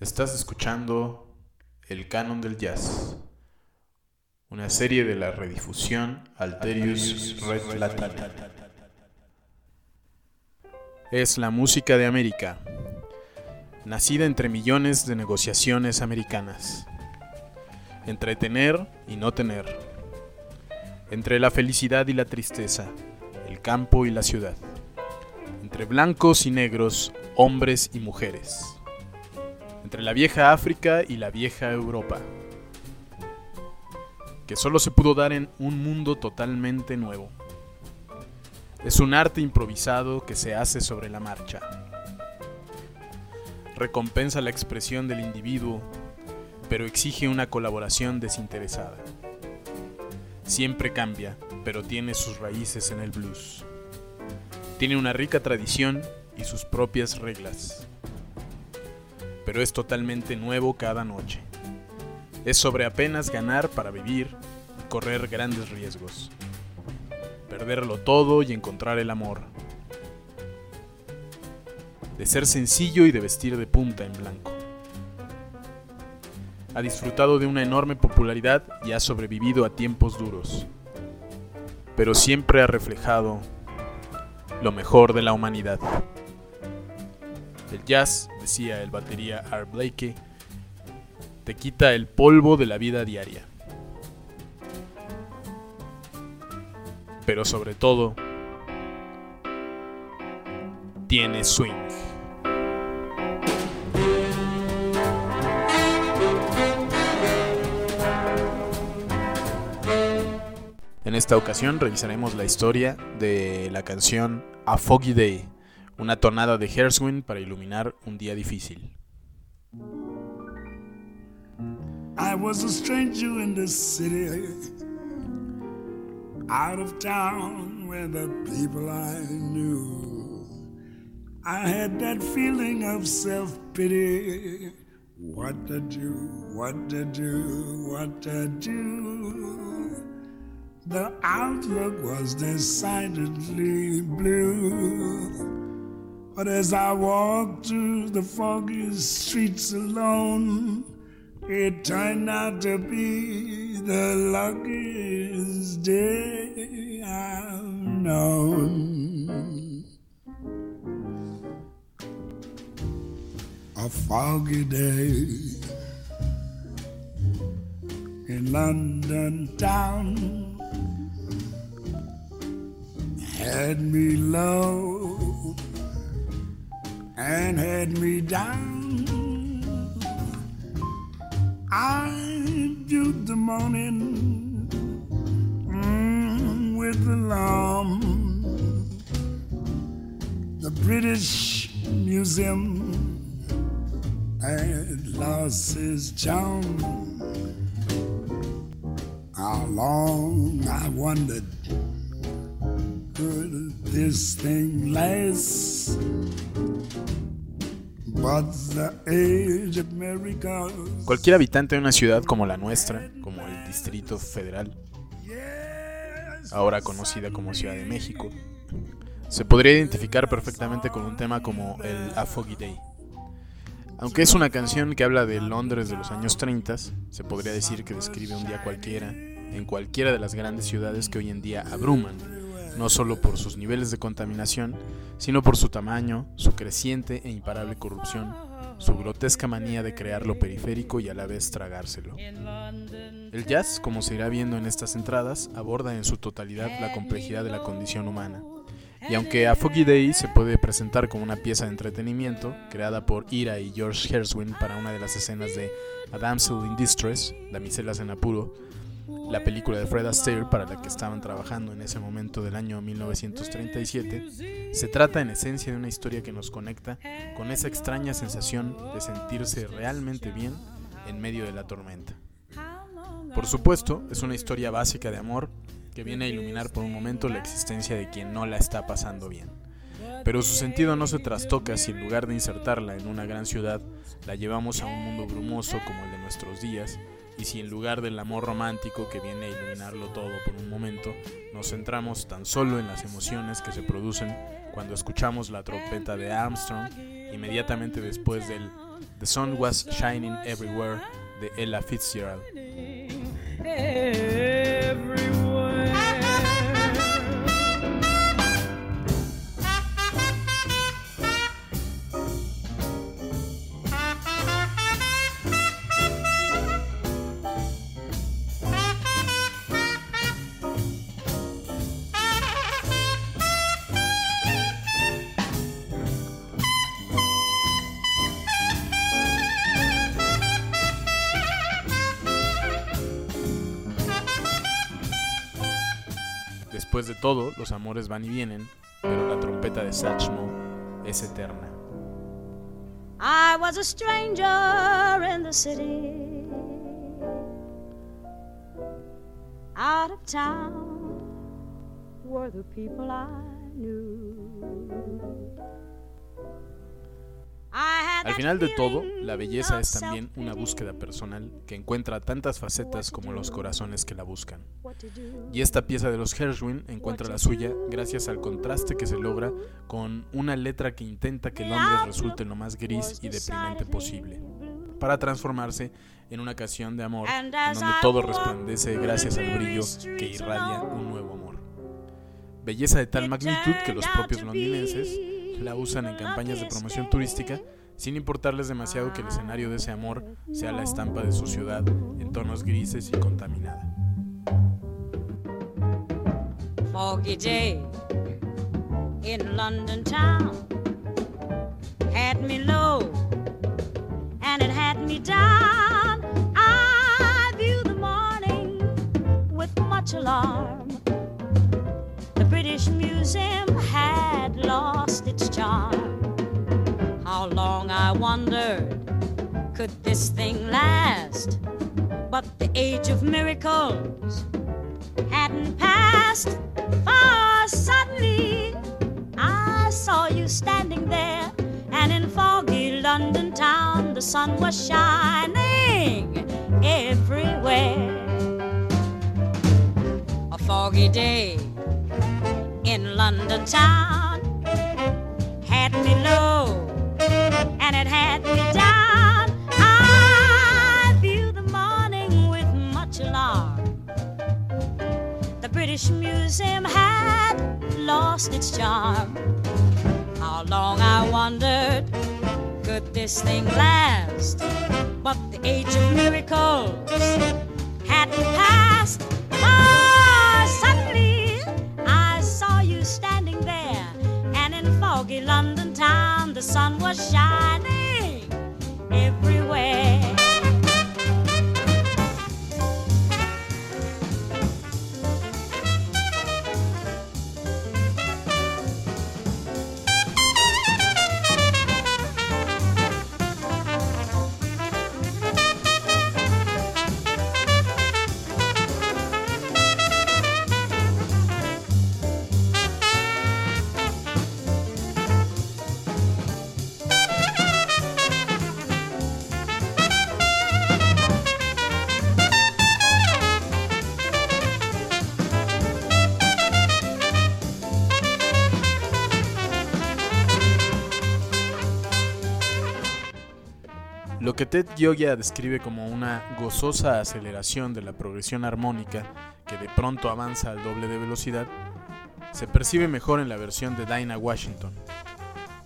Estás escuchando El Canon del Jazz, una serie de la redifusión Alterius Red. Es la música de América, nacida entre millones de negociaciones americanas, entre tener y no tener, entre la felicidad y la tristeza, el campo y la ciudad, entre blancos y negros, hombres y mujeres, entre la vieja África y la vieja Europa, que solo se pudo dar en un mundo totalmente nuevo. Es un arte improvisado que se hace sobre la marcha. Recompensa la expresión del individuo, pero exige una colaboración desinteresada. Siempre cambia, pero tiene sus raíces en el blues. Tiene una rica tradición y sus propias reglas. Pero es totalmente nuevo cada noche. Es sobre apenas ganar para vivir y correr grandes riesgos. Perderlo todo y encontrar el amor. De ser sencillo y de vestir de punta en blanco. Ha disfrutado de una enorme popularidad y ha sobrevivido a tiempos duros. Pero siempre ha reflejado lo mejor de la humanidad. El jazz, decía el batería Art Blakey, te quita el polvo de la vida diaria. Pero sobre todo, tiene swing. En esta ocasión revisaremos la historia de la canción A Foggy Day, una tonada de Herswin para iluminar un día difícil. I was a stranger in this city, out of town where the people I knew. I had that feeling of self pity. What to do, what to do, what to do. The outlook was decidedly blue. But as I walked through the foggy streets alone, it turned out to be the luckiest day I've known. A foggy day in London town had me low and had me down. I viewed the morning mm, with alarm. The British Museum had lost its charm. How long I wondered could this thing last? Cualquier habitante de una ciudad como la nuestra, como el Distrito Federal, ahora conocida como Ciudad de México, se podría identificar perfectamente con un tema como el A Foggy Day. Aunque es una canción que habla de Londres de los años 30, se podría decir que describe un día cualquiera en cualquiera de las grandes ciudades que hoy en día abruman, no solo por sus niveles de contaminación, sino por su tamaño, su creciente e imparable corrupción, su grotesca manía de crear lo periférico y a la vez tragárselo. El jazz, como se irá viendo en estas entradas, aborda en su totalidad la complejidad de la condición humana. Y aunque A Foggy Day se puede presentar como una pieza de entretenimiento, creada por Ira y George Herswin para una de las escenas de A Damsel in Distress, Damiselas en apuro, la película de Fred Astaire para la que estaban trabajando en ese momento del año 1937, se trata en esencia de una historia que nos conecta con esa extraña sensación de sentirse realmente bien en medio de la tormenta. Por supuesto, es una historia básica de amor que viene a iluminar por un momento la existencia de quien no la está pasando bien. Pero su sentido no se trastoca si en lugar de insertarla en una gran ciudad, la llevamos a un mundo brumoso como el de nuestros días, y si en lugar del amor romántico que viene a iluminarlo todo por un momento, nos centramos tan solo en las emociones que se producen cuando escuchamos la trompeta de Armstrong, inmediatamente después del The Sun Was Shining Everywhere de Ella Fitzgerald. Después de todo, los amores van y vienen, pero la trompeta de Satchmo es eterna. I was a stranger in the city, out of town were the people I knew. Al final de todo, la belleza es también una búsqueda personal que encuentra tantas facetas como los corazones que la buscan. Y esta pieza de los Gershwin encuentra la suya gracias al contraste que se logra con una letra que intenta que Londres resulte lo más gris y deprimente posible, para transformarse en una canción de amor en donde todo resplandece gracias al brillo que irradia un nuevo amor. Belleza de tal magnitud que los propios londinenses la usan en campañas de promoción turística sin importarles demasiado que el escenario de ese amor sea la estampa de su ciudad en tonos grises y contaminada. Foggy day in London town had me low and it had me down. I view the morning with much alarm. British Museum had lost its charm. How long I wondered could this thing last? But the age of miracles hadn't passed. For suddenly I saw you standing there, and in foggy London town the sun was shining everywhere. A foggy day London town had me low and it had me down. I view the morning with much alarm. The British Museum had lost its charm. How long I wondered could this thing last? But the age of miracles London town the sun was shining Lo que Ted Gioia describe como una gozosa aceleración de la progresión armónica que de pronto avanza al doble de velocidad, se percibe mejor en la versión de Dinah Washington,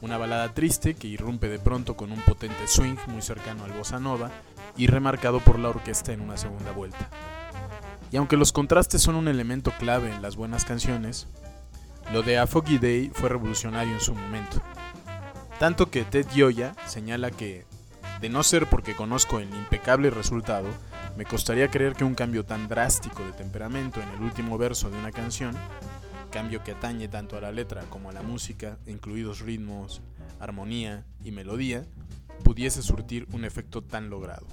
una balada triste que irrumpe de pronto con un potente swing muy cercano al bossa nova y remarcado por la orquesta en una segunda vuelta. Y aunque los contrastes son un elemento clave en las buenas canciones, lo de A Foggy Day fue revolucionario en su momento. Tanto que Ted Gioia señala que, de no ser porque conozco el impecable resultado, me costaría creer que un cambio tan drástico de temperamento en el último verso de una canción, cambio que atañe tanto a la letra como a la música, incluidos ritmos, armonía y melodía, pudiese surtir un efecto tan logrado.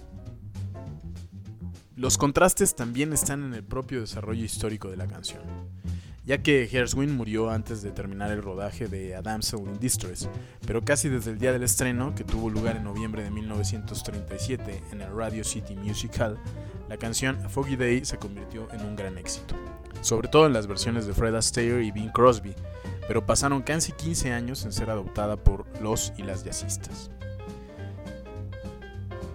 Los contrastes también están en el propio desarrollo histórico de la canción, ya que Gershwin murió antes de terminar el rodaje de A Damsel in Distress, pero casi desde el día del estreno, que tuvo lugar en noviembre de 1937 en el Radio City Music Hall, la canción Foggy Day se convirtió en un gran éxito, sobre todo en las versiones de Fred Astaire y Bing Crosby, pero pasaron casi 15 años en ser adoptada por los y las jazzistas.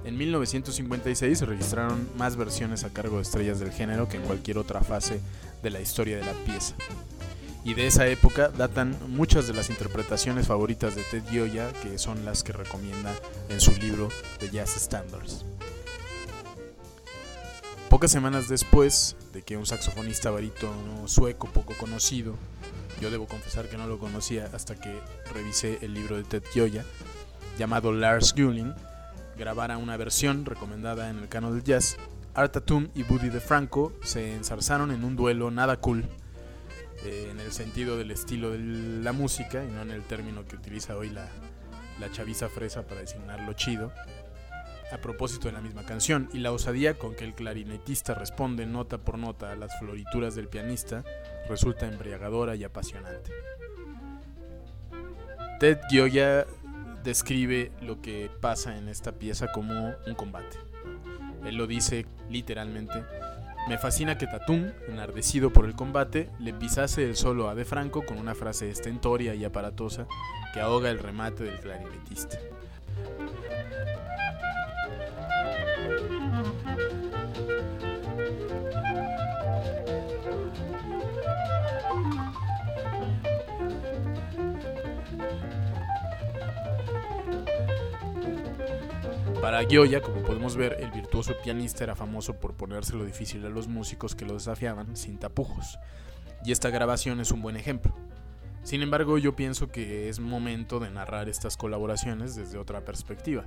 En 1956 se registraron más versiones a cargo de estrellas del género que en cualquier otra fase de la historia de la pieza. Y de esa época datan muchas de las interpretaciones favoritas de Ted Gioia, que son las que recomienda en su libro The Jazz Standards. Pocas semanas después de que un saxofonista barítono sueco poco conocido, yo debo confesar que no lo conocía hasta que revisé el libro de Ted Gioia, llamado Lars Gulling, grabara una versión recomendada en el canon del jazz, Art Tatum y Buddy DeFranco se enzarzaron en un duelo nada cool, eh, en el sentido del estilo de la música y no en el término que utiliza hoy la, la chaviza fresa para designarlo chido, a propósito de la misma canción, y la osadía con que el clarinetista responde nota por nota a las florituras del pianista resulta embriagadora y apasionante. Ted Gioia describe lo que pasa en esta pieza como un combate. Él lo dice literalmente. Me fascina que Tatum, enardecido por el combate, le pisase el solo a De Franco con una frase estentoria y aparatosa que ahoga el remate del clarinetista. Para Gioia, como podemos ver, el virtuoso pianista era famoso por ponérselo difícil a los músicos que lo desafiaban sin tapujos, y esta grabación es un buen ejemplo. Sin embargo, yo pienso que es momento de narrar estas colaboraciones desde otra perspectiva,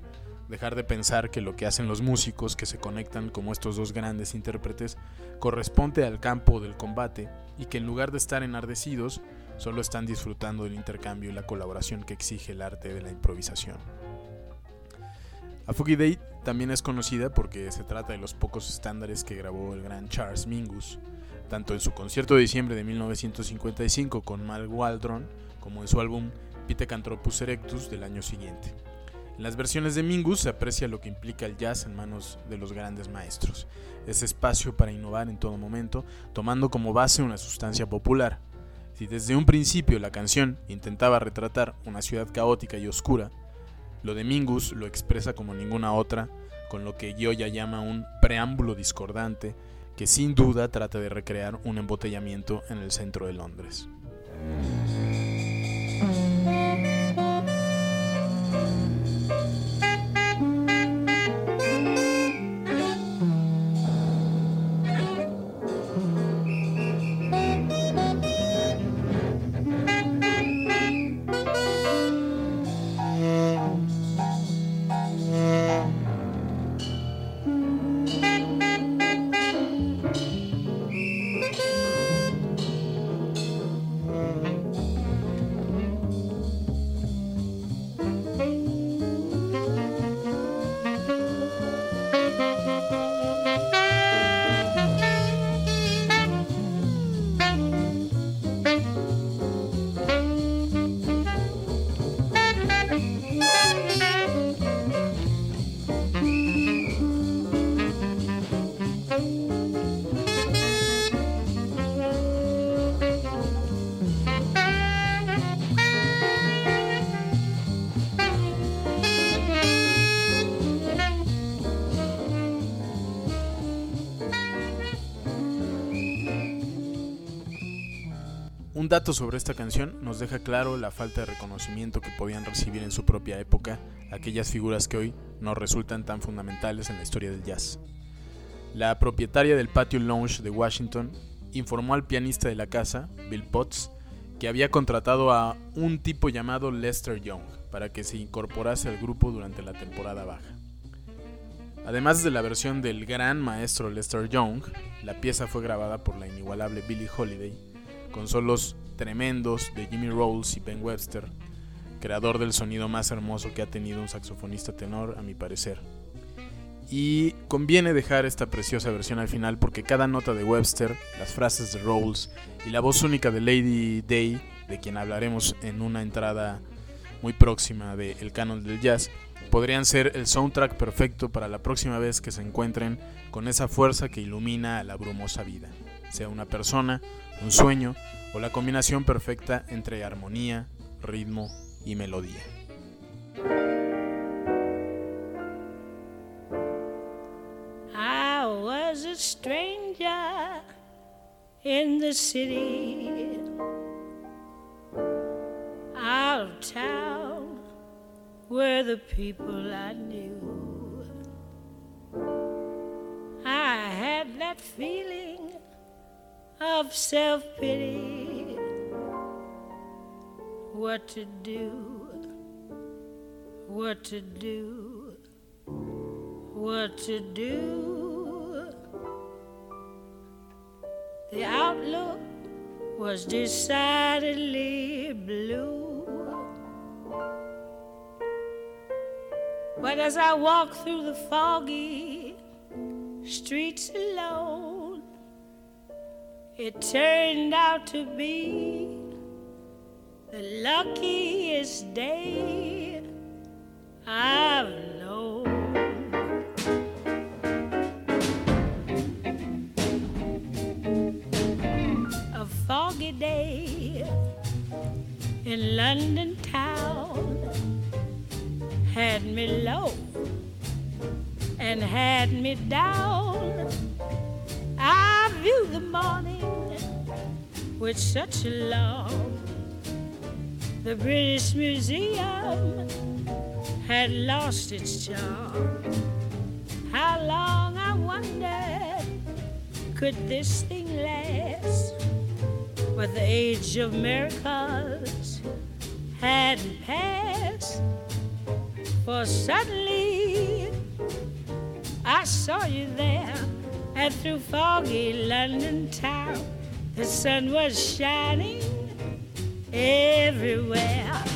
dejar de pensar que lo que hacen los músicos que se conectan como estos dos grandes intérpretes corresponde al campo del combate y que en lugar de estar enardecidos, solo están disfrutando del intercambio y la colaboración que exige el arte de la improvisación. A Foggy Day también es conocida porque se trata de los pocos estándares que grabó el gran Charles Mingus, tanto en su concierto de diciembre de 1955 con Mal Waldron como en su álbum Pithecanthropus Erectus del año siguiente. En las versiones de Mingus se aprecia lo que implica el jazz en manos de los grandes maestros, ese espacio para innovar en todo momento, tomando como base una sustancia popular. Si desde un principio la canción intentaba retratar una ciudad caótica y oscura, lo de Mingus lo expresa como ninguna otra, con lo que Gioia llama un preámbulo discordante que sin duda trata de recrear un embotellamiento en el centro de Londres. Un dato sobre esta canción nos deja claro la falta de reconocimiento que podían recibir en su propia época aquellas figuras que hoy nos resultan tan fundamentales en la historia del jazz. La propietaria del patio lounge de Washington informó al pianista de la casa, Bill Potts, que había contratado a un tipo llamado Lester Young para que se incorporase al grupo durante la temporada baja. Además de la versión del gran maestro Lester Young, la pieza fue grabada por la inigualable Billie Holiday con solos tremendos de Jimmy Rolls y Ben Webster, creador del sonido más hermoso que ha tenido un saxofonista tenor, a mi parecer. Y conviene dejar esta preciosa versión al final porque cada nota de Webster, las frases de Rolls y la voz única de Lady Day, de quien hablaremos en una entrada muy próxima de El Canon del Jazz, podrían ser el soundtrack perfecto para la próxima vez que se encuentren con esa fuerza que ilumina a la brumosa vida, sea una persona, un sueño o la combinación perfecta entre armonía, ritmo y melodía. stranger in the city, out of town were the people I knew. I had that feeling of self pity. What to do, what to do, what to do. The outlook was decidedly blue. But as I walked through the foggy streets alone, it turned out to be the luckiest day I've known. A foggy day in London town had me low and had me down. I viewed the morning with such alarm. The British Museum had lost its charm. How long, I wondered, could this thing last? But the age of miracles hadn't passed. For suddenly I saw you there, and through foggy London town, the sun was shining everywhere.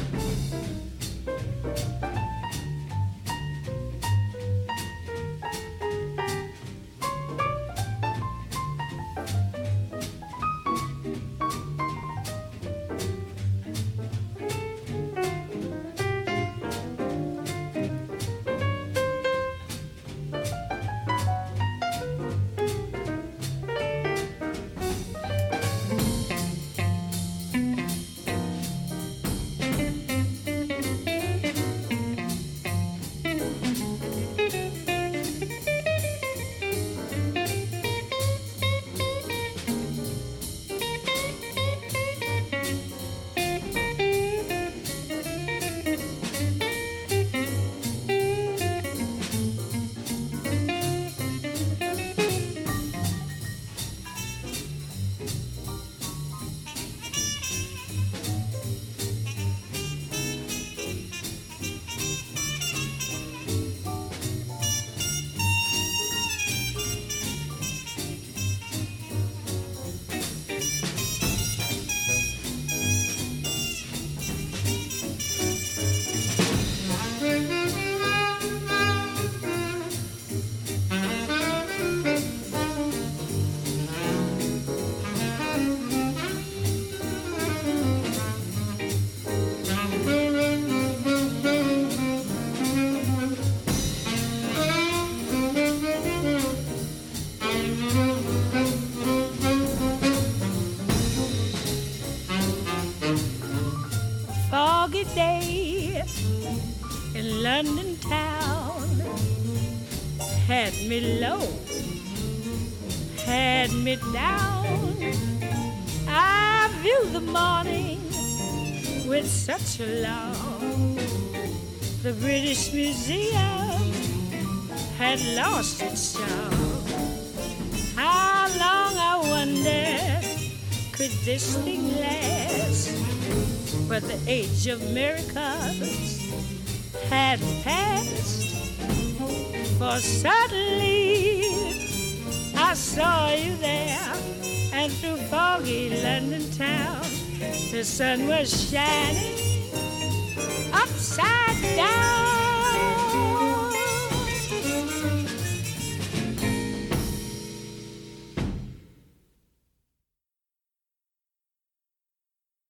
The British Museum had lost its charm. How long, I wonder, could this thing last? But the age of miracles had passed. For suddenly I saw you there, and through foggy London town, the sun was shining down.